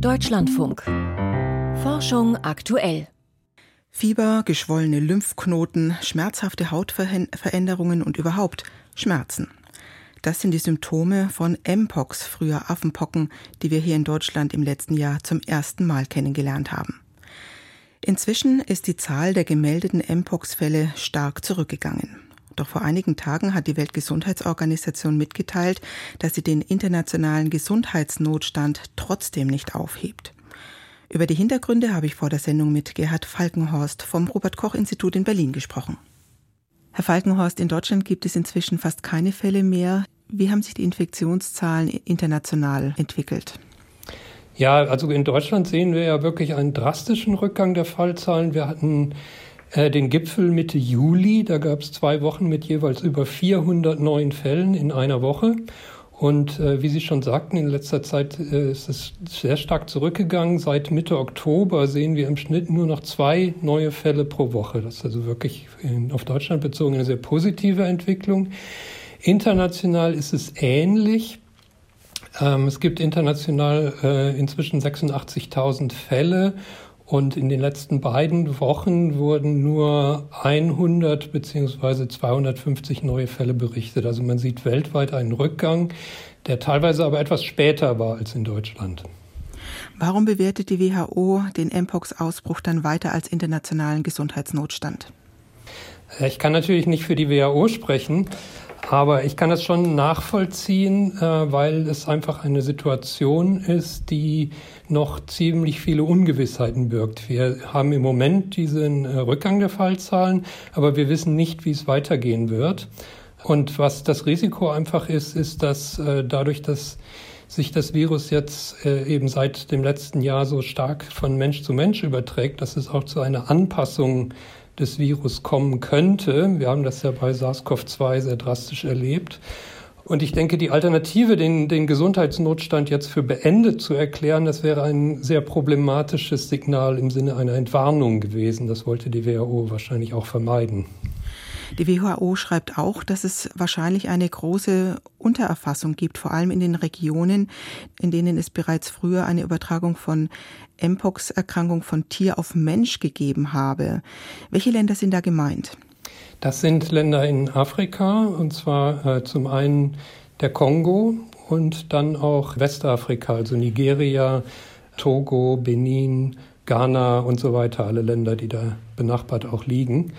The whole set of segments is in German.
Deutschlandfunk. Forschung aktuell. Fieber, geschwollene Lymphknoten, schmerzhafte Hautveränderungen und überhaupt Schmerzen. Das sind die Symptome von Mpox, früher Affenpocken, die wir hier in Deutschland im letzten Jahr zum ersten Mal kennengelernt haben. Inzwischen ist die Zahl der gemeldeten Mpox-Fälle stark zurückgegangen. Doch vor einigen Tagen hat die Weltgesundheitsorganisation mitgeteilt, dass sie den internationalen Gesundheitsnotstand trotzdem nicht aufhebt. Über die Hintergründe habe ich vor der Sendung mit Gerhard Falkenhorst vom Robert Koch Institut in Berlin gesprochen. Herr Falkenhorst, in Deutschland gibt es inzwischen fast keine Fälle mehr. Wie haben sich die Infektionszahlen international entwickelt? Ja, also in Deutschland sehen wir ja wirklich einen drastischen Rückgang der Fallzahlen. Wir hatten äh, den Gipfel Mitte Juli. Da gab es zwei Wochen mit jeweils über 400 neuen Fällen in einer Woche. Und äh, wie Sie schon sagten, in letzter Zeit äh, ist es sehr stark zurückgegangen. Seit Mitte Oktober sehen wir im Schnitt nur noch zwei neue Fälle pro Woche. Das ist also wirklich in, auf Deutschland bezogen eine sehr positive Entwicklung. International ist es ähnlich. Ähm, es gibt international äh, inzwischen 86.000 Fälle und in den letzten beiden Wochen wurden nur 100 beziehungsweise 250 neue Fälle berichtet. Also man sieht weltweit einen Rückgang, der teilweise aber etwas später war als in Deutschland. Warum bewertet die WHO den Mpox-Ausbruch dann weiter als internationalen Gesundheitsnotstand? Ich kann natürlich nicht für die WHO sprechen, aber ich kann das schon nachvollziehen, äh, weil es einfach eine Situation ist, die noch ziemlich viele Ungewissheiten birgt. Wir haben im Moment diesen äh, Rückgang der Fallzahlen, aber wir wissen nicht, wie es weitergehen wird. Und was das Risiko einfach ist, ist, dass äh, dadurch, dass sich das Virus jetzt eben seit dem letzten Jahr so stark von Mensch zu Mensch überträgt, dass es auch zu einer Anpassung des Virus kommen könnte. Wir haben das ja bei SARS-CoV-2 sehr drastisch erlebt. Und ich denke, die Alternative, den, den Gesundheitsnotstand jetzt für beendet zu erklären, das wäre ein sehr problematisches Signal im Sinne einer Entwarnung gewesen. Das wollte die WHO wahrscheinlich auch vermeiden. Die WHO schreibt auch, dass es wahrscheinlich eine große Untererfassung gibt, vor allem in den Regionen, in denen es bereits früher eine Übertragung von Mpox-Erkrankung von Tier auf Mensch gegeben habe. Welche Länder sind da gemeint? Das sind Länder in Afrika, und zwar äh, zum einen der Kongo und dann auch Westafrika, also Nigeria, Togo, Benin, Ghana und so weiter, alle Länder, die da benachbart auch liegen.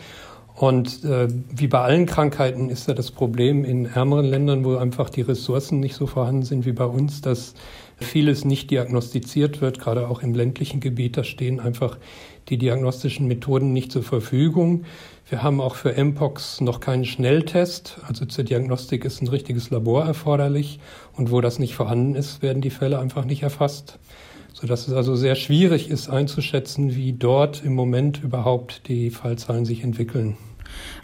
Und äh, wie bei allen Krankheiten ist ja das Problem in ärmeren Ländern, wo einfach die Ressourcen nicht so vorhanden sind wie bei uns, dass vieles nicht diagnostiziert wird, gerade auch im ländlichen Gebiet. Da stehen einfach die diagnostischen Methoden nicht zur Verfügung. Wir haben auch für Mpox noch keinen Schnelltest. Also zur Diagnostik ist ein richtiges Labor erforderlich. Und wo das nicht vorhanden ist, werden die Fälle einfach nicht erfasst sodass es also sehr schwierig ist einzuschätzen, wie dort im Moment überhaupt die Fallzahlen sich entwickeln.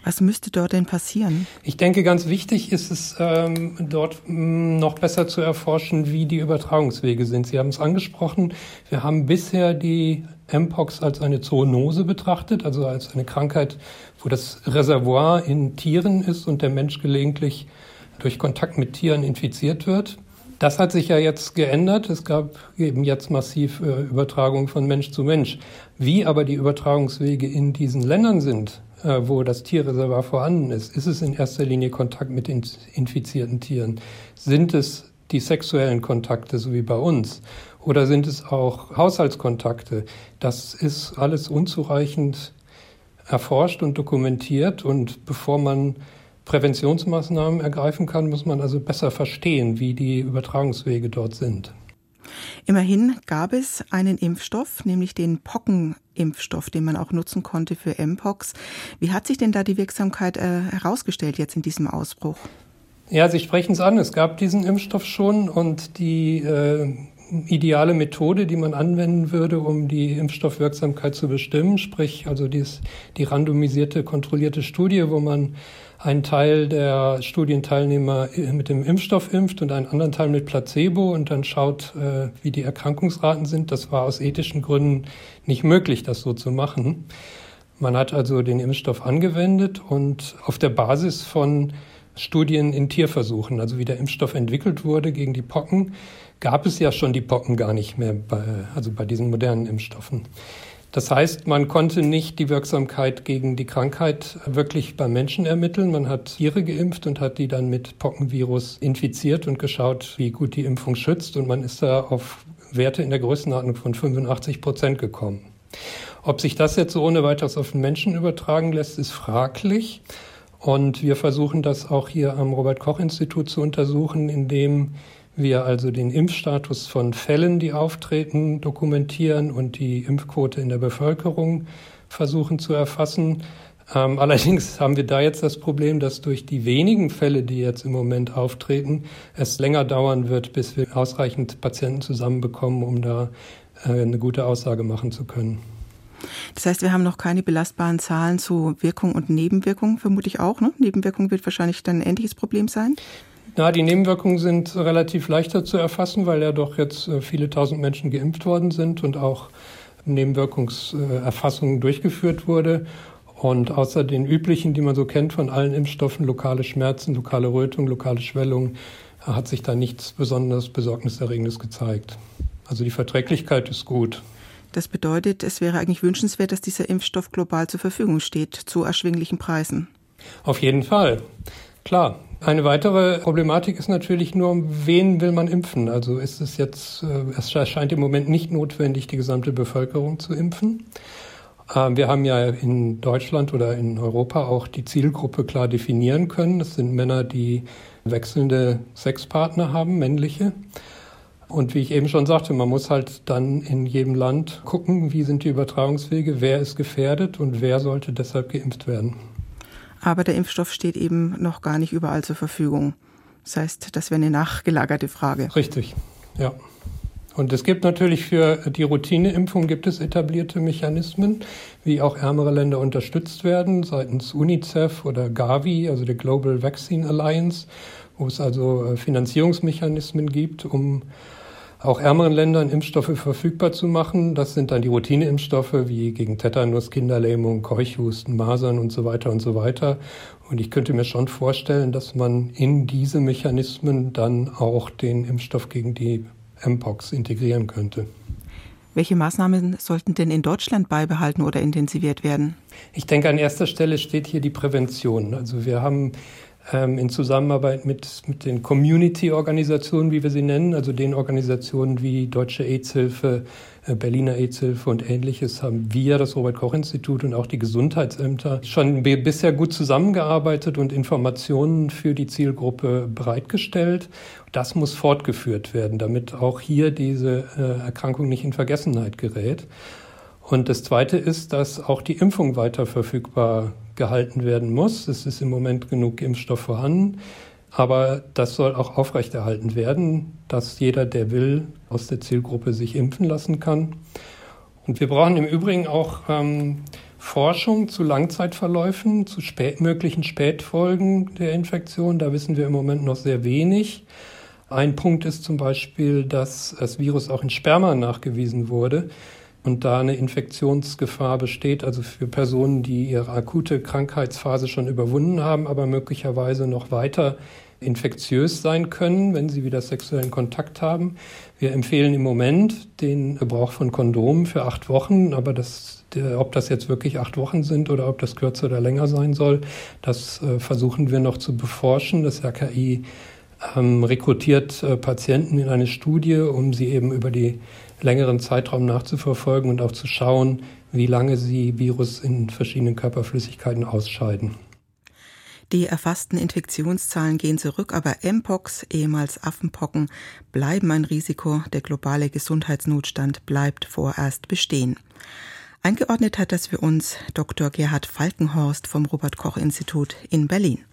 Was müsste dort denn passieren? Ich denke, ganz wichtig ist es, ähm, dort mh, mm, noch besser zu erforschen, wie die Übertragungswege sind. Sie haben es angesprochen. Wir haben bisher die Mpox als eine Zoonose betrachtet, also als eine Krankheit, wo das Reservoir in Tieren ist und der Mensch gelegentlich durch Kontakt mit Tieren infiziert wird. Das hat sich ja jetzt geändert. Es gab eben jetzt massiv äh, Übertragung von Mensch zu Mensch. Wie aber die Übertragungswege in diesen Ländern sind, äh, wo das Tierreservoir vorhanden ist, ist es in erster Linie Kontakt mit infizierten Tieren? Sind es die sexuellen Kontakte, so wie bei uns? Oder sind es auch Haushaltskontakte? Das ist alles unzureichend erforscht und dokumentiert. Und bevor man Präventionsmaßnahmen ergreifen kann, muss man also besser verstehen, wie die Übertragungswege dort sind. Immerhin gab es einen Impfstoff, nämlich den Pockenimpfstoff, den man auch nutzen konnte für Mpox. Wie hat sich denn da die Wirksamkeit äh, herausgestellt jetzt in diesem Ausbruch? Ja, Sie sprechen es an. Es gab diesen Impfstoff schon und die äh, ideale Methode, die man anwenden würde, um die Impfstoffwirksamkeit zu bestimmen, sprich also dies, die randomisierte, kontrollierte Studie, wo man einen Teil der Studienteilnehmer mit dem Impfstoff impft und einen anderen Teil mit Placebo und dann schaut, äh, wie die Erkrankungsraten sind. Das war aus ethischen Gründen nicht möglich, das so zu machen. Man hat also den Impfstoff angewendet und auf der Basis von Studien in Tierversuchen, also wie der Impfstoff entwickelt wurde gegen die Pocken, gab es ja schon die Pocken gar nicht mehr, bei, also bei diesen modernen Impfstoffen. Das heißt, man konnte nicht die Wirksamkeit gegen die Krankheit wirklich beim Menschen ermitteln. Man hat Tiere geimpft und hat die dann mit Pockenvirus infiziert und geschaut, wie gut die Impfung schützt. Und man ist da auf Werte in der Größenordnung von 85 Prozent gekommen. Ob sich das jetzt so ohne weiteres auf den Menschen übertragen lässt, ist fraglich. Und wir versuchen das auch hier am Robert Koch Institut zu untersuchen, indem wir also den Impfstatus von Fällen, die auftreten, dokumentieren und die Impfquote in der Bevölkerung versuchen zu erfassen. Ähm, allerdings haben wir da jetzt das Problem, dass durch die wenigen Fälle, die jetzt im Moment auftreten, es länger dauern wird, bis wir ausreichend Patienten zusammenbekommen, um da äh, eine gute Aussage machen zu können. Das heißt, wir haben noch keine belastbaren Zahlen zu Wirkung und Nebenwirkung, vermute ich auch. Ne? Nebenwirkung wird wahrscheinlich dann ein ähnliches Problem sein. Ja, die Nebenwirkungen sind relativ leichter zu erfassen, weil ja doch jetzt äh, viele tausend Menschen geimpft worden sind und auch Nebenwirkungserfassungen durchgeführt wurde. Und außer den üblichen, die man so kennt von allen Impfstoffen, lokale Schmerzen, lokale Rötung, lokale Schwellung, hat sich da nichts besonders Besorgniserregendes gezeigt. Also die Verträglichkeit ist gut. Das bedeutet, es wäre eigentlich wünschenswert, dass dieser Impfstoff global zur Verfügung steht, zu erschwinglichen Preisen. Auf jeden Fall. Klar, eine weitere Problematik ist natürlich nur, wen will man impfen? Also ist es jetzt, äh, es scheint im Moment nicht notwendig, die gesamte Bevölkerung zu impfen. Ähm, wir haben ja in Deutschland oder in Europa auch die Zielgruppe klar definieren können. Das sind Männer, die wechselnde Sexpartner haben, männliche. Und wie ich eben schon sagte, man muss halt dann in jedem Land gucken, wie sind die Übertragungswege, wer ist gefährdet und wer sollte deshalb geimpft werden. Aber der Impfstoff steht eben noch gar nicht überall zur Verfügung. Das heißt, das wäre eine nachgelagerte Frage. Richtig, ja. Und es gibt natürlich für die Routineimpfung gibt es etablierte Mechanismen, wie auch ärmere Länder unterstützt werden, seitens UNICEF oder Gavi, also der Global Vaccine Alliance, wo es also äh, Finanzierungsmechanismen gibt, um auch ärmeren Ländern Impfstoffe verfügbar zu machen. Das sind dann die Routineimpfstoffe wie gegen Tetanus, Kinderlähmung, Keuchhusten, Masern und so weiter und so weiter. Und ich könnte mir schon vorstellen, dass man in diese Mechanismen dann auch den Impfstoff gegen die Mpox integrieren könnte. Welche Maßnahmen sollten denn in Deutschland beibehalten oder intensiviert werden? Ich denke, an erster Stelle steht hier die Prävention. Also wir haben in Zusammenarbeit mit, mit den Community-Organisationen, wie wir sie nennen, also den Organisationen wie Deutsche AIDS-Hilfe, äh, Berliner AIDS-Hilfe und ähnliches, haben wir, das Robert-Koch-Institut und auch die Gesundheitsämter schon bisher gut zusammengearbeitet und Informationen für die Zielgruppe bereitgestellt. Das muss fortgeführt werden, damit auch hier diese äh, Erkrankung nicht in Vergessenheit gerät. Und das Zweite ist, dass auch die Impfung weiter verfügbar gehalten werden muss. Es ist im Moment genug Impfstoff vorhanden, aber das soll auch aufrechterhalten werden, dass jeder, der will, aus der Zielgruppe sich impfen lassen kann. Und wir brauchen im Übrigen auch ähm, Forschung zu Langzeitverläufen, zu spät, möglichen Spätfolgen der Infektion. Da wissen wir im Moment noch sehr wenig. Ein Punkt ist zum Beispiel, dass das Virus auch in Sperma nachgewiesen wurde und da eine Infektionsgefahr besteht, also für Personen, die ihre akute Krankheitsphase schon überwunden haben, aber möglicherweise noch weiter infektiös sein können, wenn sie wieder sexuellen Kontakt haben. Wir empfehlen im Moment den Gebrauch von Kondomen für acht Wochen, aber das, ob das jetzt wirklich acht Wochen sind oder ob das kürzer oder länger sein soll, das äh, versuchen wir noch zu beforschen. Das RKI ähm, rekrutiert äh, Patienten in eine Studie, um sie eben über die längeren Zeitraum nachzuverfolgen und auch zu schauen, wie lange sie Virus in verschiedenen Körperflüssigkeiten ausscheiden. Die erfassten Infektionszahlen gehen zurück, aber Mpox, ehemals Affenpocken, bleiben ein Risiko. Der globale Gesundheitsnotstand bleibt vorerst bestehen. Eingeordnet hat das für uns Dr. Gerhard Falkenhorst vom Robert Koch Institut in Berlin.